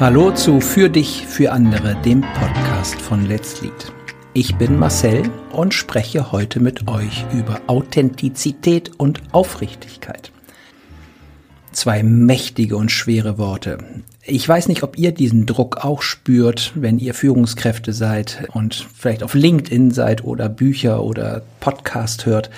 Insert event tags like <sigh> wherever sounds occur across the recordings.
Hallo zu Für dich, für andere, dem Podcast von Let's Lead. Ich bin Marcel und spreche heute mit euch über Authentizität und Aufrichtigkeit. Zwei mächtige und schwere Worte. Ich weiß nicht, ob ihr diesen Druck auch spürt, wenn ihr Führungskräfte seid und vielleicht auf LinkedIn seid oder Bücher oder Podcast hört,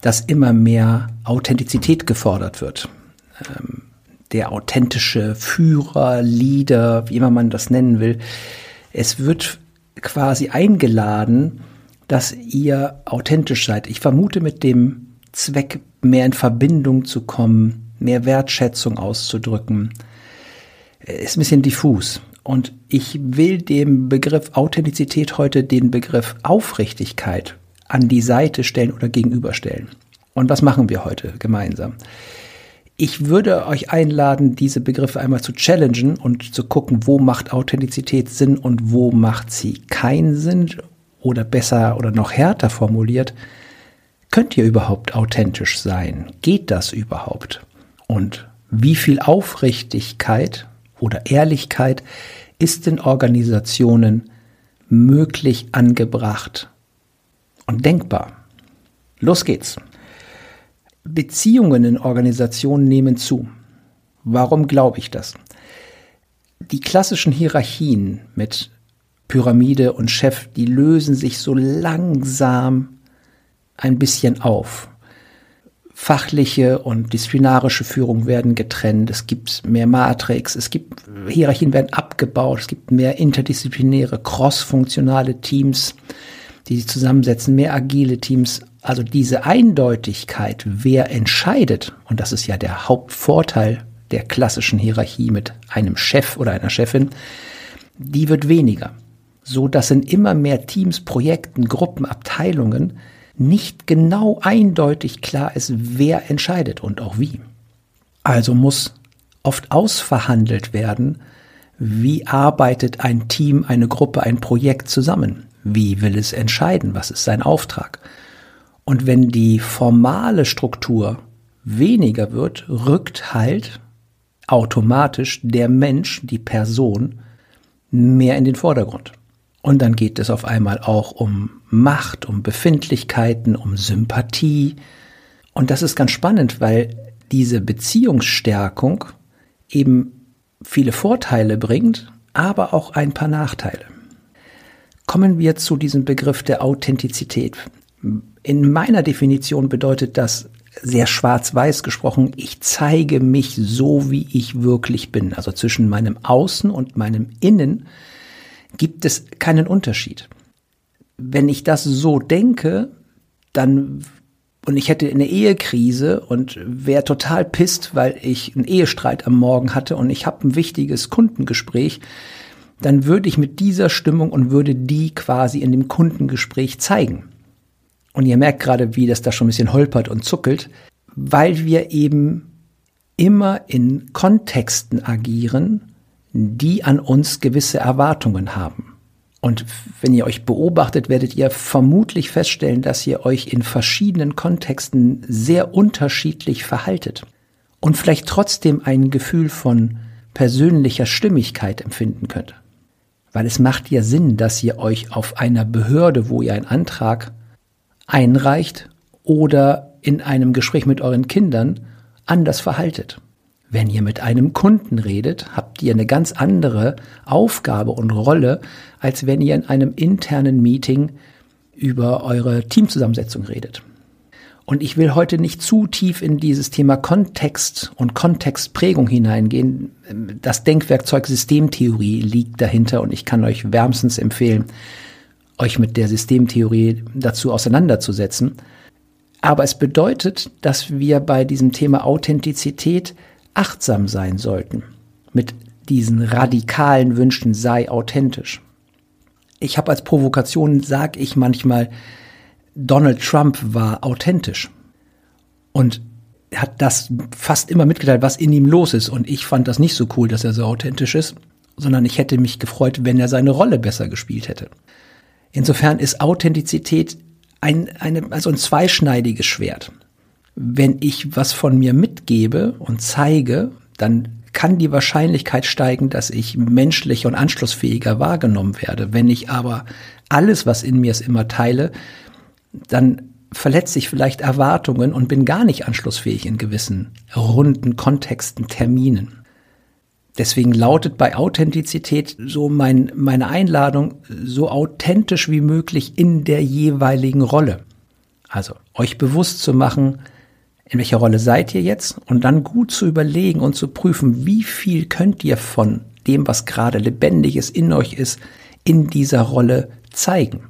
dass immer mehr Authentizität gefordert wird. Ähm, der authentische Führer, Leader, wie immer man das nennen will. Es wird quasi eingeladen, dass ihr authentisch seid. Ich vermute mit dem Zweck, mehr in Verbindung zu kommen, mehr Wertschätzung auszudrücken. Ist ein bisschen diffus. Und ich will dem Begriff Authentizität heute den Begriff Aufrichtigkeit an die Seite stellen oder gegenüberstellen. Und was machen wir heute gemeinsam? Ich würde euch einladen, diese Begriffe einmal zu challengen und zu gucken, wo macht Authentizität Sinn und wo macht sie keinen Sinn oder besser oder noch härter formuliert. Könnt ihr überhaupt authentisch sein? Geht das überhaupt? Und wie viel Aufrichtigkeit oder Ehrlichkeit ist in Organisationen möglich angebracht und denkbar? Los geht's. Beziehungen in Organisationen nehmen zu. Warum glaube ich das? Die klassischen Hierarchien mit Pyramide und Chef, die lösen sich so langsam ein bisschen auf. Fachliche und disziplinarische Führung werden getrennt, es gibt mehr Matrix, es gibt Hierarchien werden abgebaut, es gibt mehr interdisziplinäre, crossfunktionale Teams, die sich zusammensetzen, mehr agile Teams, also diese Eindeutigkeit, wer entscheidet, und das ist ja der Hauptvorteil der klassischen Hierarchie mit einem Chef oder einer Chefin, die wird weniger, so dass in immer mehr Teams, Projekten, Gruppen, Abteilungen nicht genau eindeutig klar ist, wer entscheidet und auch wie. Also muss oft ausverhandelt werden, wie arbeitet ein Team, eine Gruppe, ein Projekt zusammen? Wie will es entscheiden? Was ist sein Auftrag? Und wenn die formale Struktur weniger wird, rückt halt automatisch der Mensch, die Person, mehr in den Vordergrund. Und dann geht es auf einmal auch um Macht, um Befindlichkeiten, um Sympathie. Und das ist ganz spannend, weil diese Beziehungsstärkung eben viele Vorteile bringt, aber auch ein paar Nachteile. Kommen wir zu diesem Begriff der Authentizität. In meiner Definition bedeutet das sehr schwarz-weiß gesprochen, ich zeige mich so, wie ich wirklich bin. Also zwischen meinem Außen und meinem Innen gibt es keinen Unterschied. Wenn ich das so denke, dann und ich hätte eine Ehekrise und wäre total pisst, weil ich einen Ehestreit am Morgen hatte und ich habe ein wichtiges Kundengespräch, dann würde ich mit dieser Stimmung und würde die quasi in dem Kundengespräch zeigen. Und ihr merkt gerade, wie das da schon ein bisschen holpert und zuckelt, weil wir eben immer in Kontexten agieren, die an uns gewisse Erwartungen haben. Und wenn ihr euch beobachtet, werdet ihr vermutlich feststellen, dass ihr euch in verschiedenen Kontexten sehr unterschiedlich verhaltet und vielleicht trotzdem ein Gefühl von persönlicher Stimmigkeit empfinden könnt. Weil es macht ja Sinn, dass ihr euch auf einer Behörde, wo ihr einen Antrag einreicht oder in einem Gespräch mit euren Kindern anders verhaltet. Wenn ihr mit einem Kunden redet, habt ihr eine ganz andere Aufgabe und Rolle, als wenn ihr in einem internen Meeting über eure Teamzusammensetzung redet. Und ich will heute nicht zu tief in dieses Thema Kontext und Kontextprägung hineingehen. Das Denkwerkzeug Systemtheorie liegt dahinter und ich kann euch wärmstens empfehlen, euch mit der Systemtheorie dazu auseinanderzusetzen. Aber es bedeutet, dass wir bei diesem Thema Authentizität achtsam sein sollten. Mit diesen radikalen Wünschen sei authentisch. Ich habe als Provokation, sag ich manchmal, Donald Trump war authentisch. Und hat das fast immer mitgeteilt, was in ihm los ist. Und ich fand das nicht so cool, dass er so authentisch ist, sondern ich hätte mich gefreut, wenn er seine Rolle besser gespielt hätte. Insofern ist Authentizität ein, eine, also ein zweischneidiges Schwert. Wenn ich was von mir mitgebe und zeige, dann kann die Wahrscheinlichkeit steigen, dass ich menschlicher und anschlussfähiger wahrgenommen werde. Wenn ich aber alles, was in mir ist, immer teile, dann verletze ich vielleicht Erwartungen und bin gar nicht anschlussfähig in gewissen runden Kontexten, Terminen. Deswegen lautet bei Authentizität so mein, meine Einladung, so authentisch wie möglich in der jeweiligen Rolle. Also euch bewusst zu machen, in welcher Rolle seid ihr jetzt und dann gut zu überlegen und zu prüfen, wie viel könnt ihr von dem, was gerade lebendiges in euch ist, in dieser Rolle zeigen.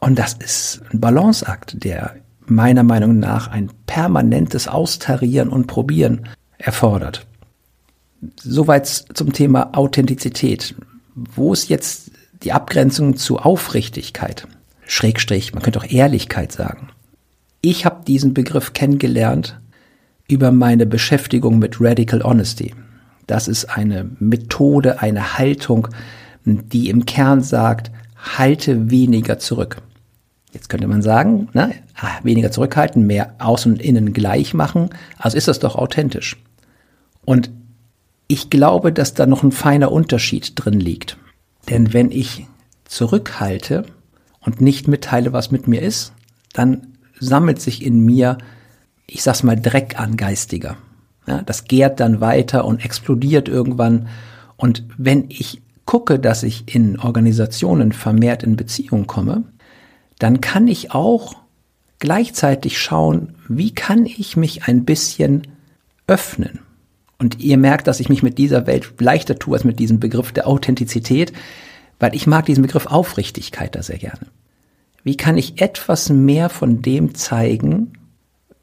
Und das ist ein Balanceakt, der meiner Meinung nach ein permanentes Austarieren und Probieren erfordert. Soweit zum Thema Authentizität. Wo ist jetzt die Abgrenzung zu Aufrichtigkeit? Schrägstrich, man könnte auch Ehrlichkeit sagen. Ich habe diesen Begriff kennengelernt über meine Beschäftigung mit Radical Honesty. Das ist eine Methode, eine Haltung, die im Kern sagt, halte weniger zurück. Jetzt könnte man sagen, ne, weniger zurückhalten, mehr außen und innen gleich machen. Also ist das doch authentisch. Und ich glaube, dass da noch ein feiner Unterschied drin liegt. Denn wenn ich zurückhalte und nicht mitteile, was mit mir ist, dann sammelt sich in mir, ich sag's mal, Dreck an geistiger. Ja, das gärt dann weiter und explodiert irgendwann. Und wenn ich gucke, dass ich in Organisationen vermehrt in Beziehung komme, dann kann ich auch gleichzeitig schauen, wie kann ich mich ein bisschen öffnen und ihr merkt, dass ich mich mit dieser Welt leichter tue als mit diesem Begriff der Authentizität, weil ich mag diesen Begriff Aufrichtigkeit da sehr gerne. Wie kann ich etwas mehr von dem zeigen,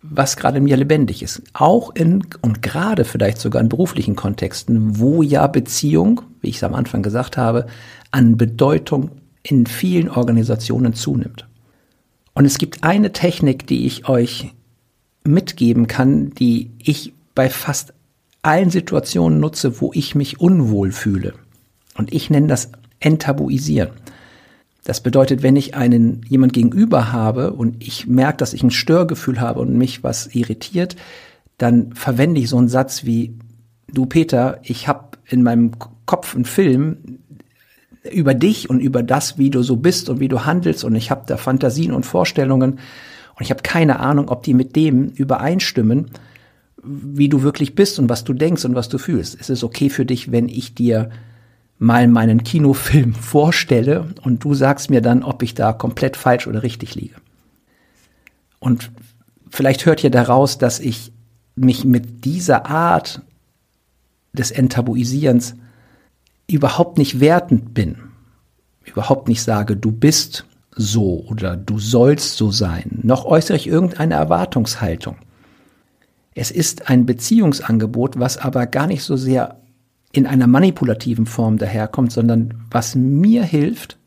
was gerade in mir lebendig ist? Auch in und gerade vielleicht sogar in beruflichen Kontexten, wo ja Beziehung, wie ich es am Anfang gesagt habe, an Bedeutung in vielen Organisationen zunimmt. Und es gibt eine Technik, die ich euch mitgeben kann, die ich bei fast allen Situationen nutze, wo ich mich unwohl fühle. Und ich nenne das enttabuisieren. Das bedeutet, wenn ich einen jemand gegenüber habe und ich merke, dass ich ein Störgefühl habe und mich was irritiert, dann verwende ich so einen Satz wie du Peter, ich habe in meinem Kopf einen Film über dich und über das, wie du so bist und wie du handelst und ich habe da Fantasien und Vorstellungen und ich habe keine Ahnung, ob die mit dem übereinstimmen wie du wirklich bist und was du denkst und was du fühlst. Es ist okay für dich, wenn ich dir mal meinen Kinofilm <laughs> vorstelle und du sagst mir dann, ob ich da komplett falsch oder richtig liege. Und vielleicht hört ihr daraus, dass ich mich mit dieser Art des Enttabuisierens überhaupt nicht wertend bin. Überhaupt nicht sage, du bist so oder du sollst so sein. Noch äußere ich irgendeine Erwartungshaltung. Es ist ein Beziehungsangebot, was aber gar nicht so sehr in einer manipulativen Form daherkommt, sondern was mir hilft,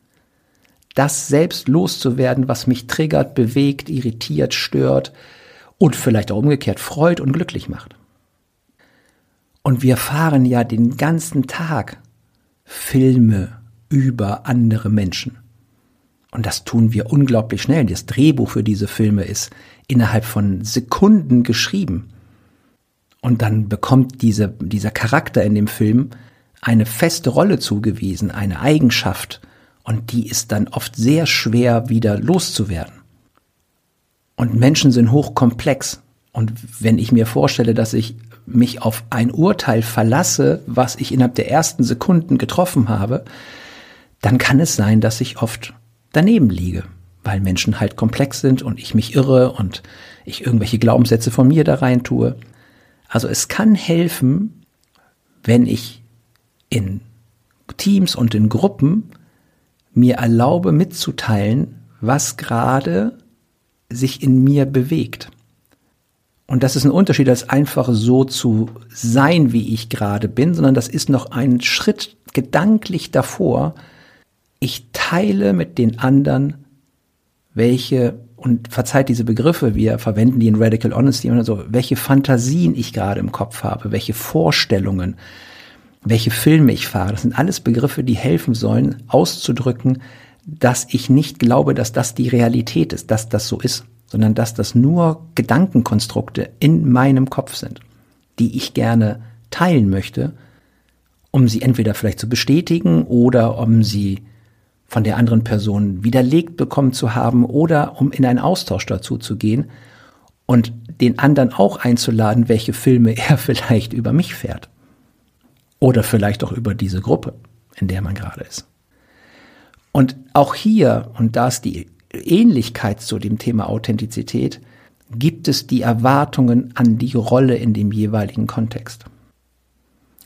das selbst loszuwerden, was mich triggert, bewegt, irritiert, stört und vielleicht auch umgekehrt freut und glücklich macht. Und wir fahren ja den ganzen Tag Filme über andere Menschen. Und das tun wir unglaublich schnell. Das Drehbuch für diese Filme ist innerhalb von Sekunden geschrieben. Und dann bekommt diese, dieser Charakter in dem Film eine feste Rolle zugewiesen, eine Eigenschaft. Und die ist dann oft sehr schwer wieder loszuwerden. Und Menschen sind hochkomplex. Und wenn ich mir vorstelle, dass ich mich auf ein Urteil verlasse, was ich innerhalb der ersten Sekunden getroffen habe, dann kann es sein, dass ich oft daneben liege, weil Menschen halt komplex sind und ich mich irre und ich irgendwelche Glaubenssätze von mir da rein tue. Also es kann helfen, wenn ich in Teams und in Gruppen mir erlaube mitzuteilen, was gerade sich in mir bewegt. Und das ist ein Unterschied, als einfach so zu sein, wie ich gerade bin, sondern das ist noch ein Schritt gedanklich davor. Ich teile mit den anderen, welche und verzeiht diese Begriffe, wir verwenden die in Radical Honesty und so, welche Fantasien ich gerade im Kopf habe, welche Vorstellungen, welche Filme ich fahre. Das sind alles Begriffe, die helfen sollen, auszudrücken, dass ich nicht glaube, dass das die Realität ist, dass das so ist, sondern dass das nur Gedankenkonstrukte in meinem Kopf sind, die ich gerne teilen möchte, um sie entweder vielleicht zu bestätigen oder um sie von der anderen Person widerlegt bekommen zu haben oder um in einen Austausch dazu zu gehen und den anderen auch einzuladen, welche Filme <laughs> er vielleicht über mich fährt. Oder vielleicht auch über diese Gruppe, in der man gerade ist. Und auch hier, und da ist die Ähnlichkeit zu dem Thema Authentizität, gibt es die Erwartungen an die Rolle in dem jeweiligen Kontext.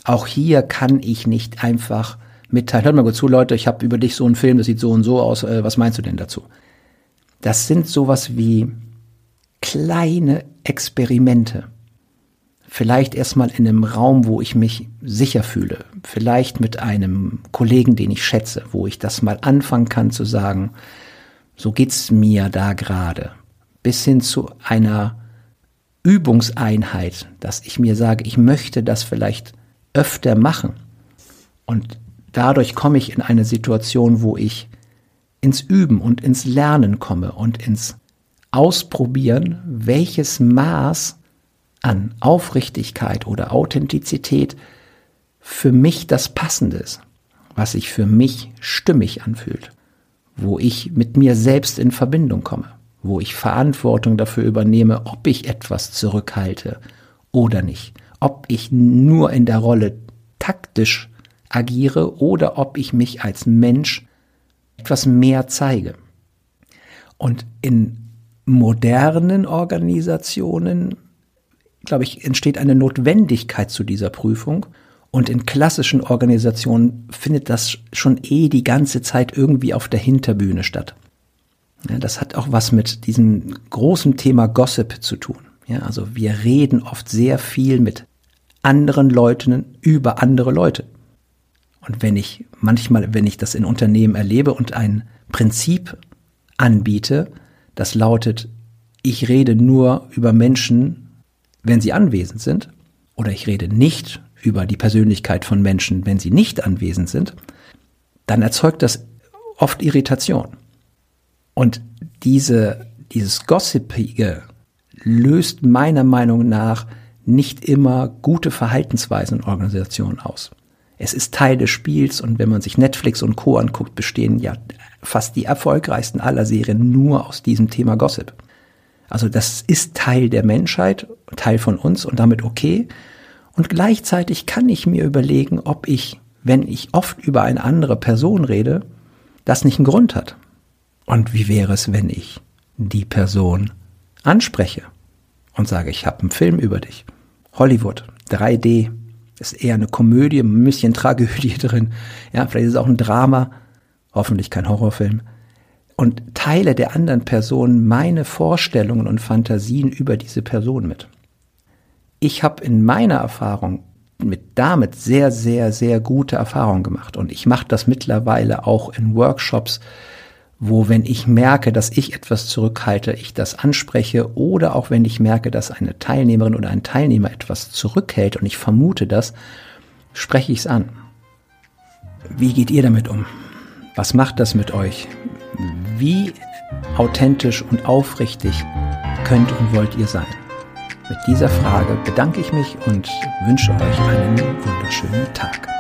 Auch hier kann ich nicht einfach mitteilen, hört mal gut zu, Leute, ich habe über dich so einen Film, das sieht so und so aus, äh, was meinst du denn dazu? Das sind sowas wie kleine Experimente. Vielleicht erstmal in einem Raum, wo ich mich sicher fühle. Vielleicht mit einem Kollegen, den ich schätze, wo ich das mal anfangen kann zu sagen, so geht's mir da gerade. Bis hin zu einer Übungseinheit, dass ich mir sage, ich möchte das vielleicht öfter machen. Und dadurch komme ich in eine Situation, wo ich ins Üben und ins Lernen komme und ins Ausprobieren, welches Maß an Aufrichtigkeit oder Authentizität für mich das Passende ist, was sich für mich stimmig anfühlt, wo ich mit mir selbst in Verbindung komme, wo ich Verantwortung dafür übernehme, ob ich etwas zurückhalte oder nicht, ob ich nur in der Rolle taktisch agiere oder ob ich mich als Mensch etwas mehr zeige. Und in modernen Organisationen, glaube ich, entsteht eine Notwendigkeit zu dieser Prüfung. Und in klassischen Organisationen findet das schon eh die ganze Zeit irgendwie auf der Hinterbühne statt. Ja, das hat auch was mit diesem großen Thema Gossip zu tun. Ja, also wir reden oft sehr viel mit anderen Leuten über andere Leute. Und wenn ich manchmal, wenn ich das in Unternehmen erlebe und ein Prinzip anbiete, das lautet, ich rede nur über Menschen, wenn sie anwesend sind, oder ich rede nicht über die Persönlichkeit von Menschen, wenn sie nicht anwesend sind, dann erzeugt das oft Irritation. Und diese, dieses Gossipige löst meiner Meinung nach nicht immer gute Verhaltensweisen in Organisationen aus. Es ist Teil des Spiels und wenn man sich Netflix und Co. anguckt, bestehen ja fast die erfolgreichsten aller Serien nur aus diesem Thema Gossip. Also das ist Teil der Menschheit, Teil von uns und damit okay. Und gleichzeitig kann ich mir überlegen, ob ich, wenn ich oft über eine andere Person rede, das nicht einen Grund hat. Und wie wäre es, wenn ich die Person anspreche und sage, ich habe einen Film über dich. Hollywood, 3D, ist eher eine Komödie, ein bisschen Tragödie <laughs> drin. Ja, vielleicht ist es auch ein Drama, hoffentlich kein Horrorfilm. Und teile der anderen Person meine Vorstellungen und Fantasien über diese Person mit. Ich habe in meiner Erfahrung mit damit sehr, sehr, sehr gute Erfahrungen gemacht. Und ich mache das mittlerweile auch in Workshops, wo wenn ich merke, dass ich etwas zurückhalte, ich das anspreche oder auch wenn ich merke, dass eine Teilnehmerin oder ein Teilnehmer etwas zurückhält und ich vermute das, spreche ich es an. Wie geht ihr damit um? Was macht das mit euch? Wie authentisch und aufrichtig könnt und wollt ihr sein? Mit dieser Frage bedanke ich mich und wünsche euch einen wunderschönen Tag.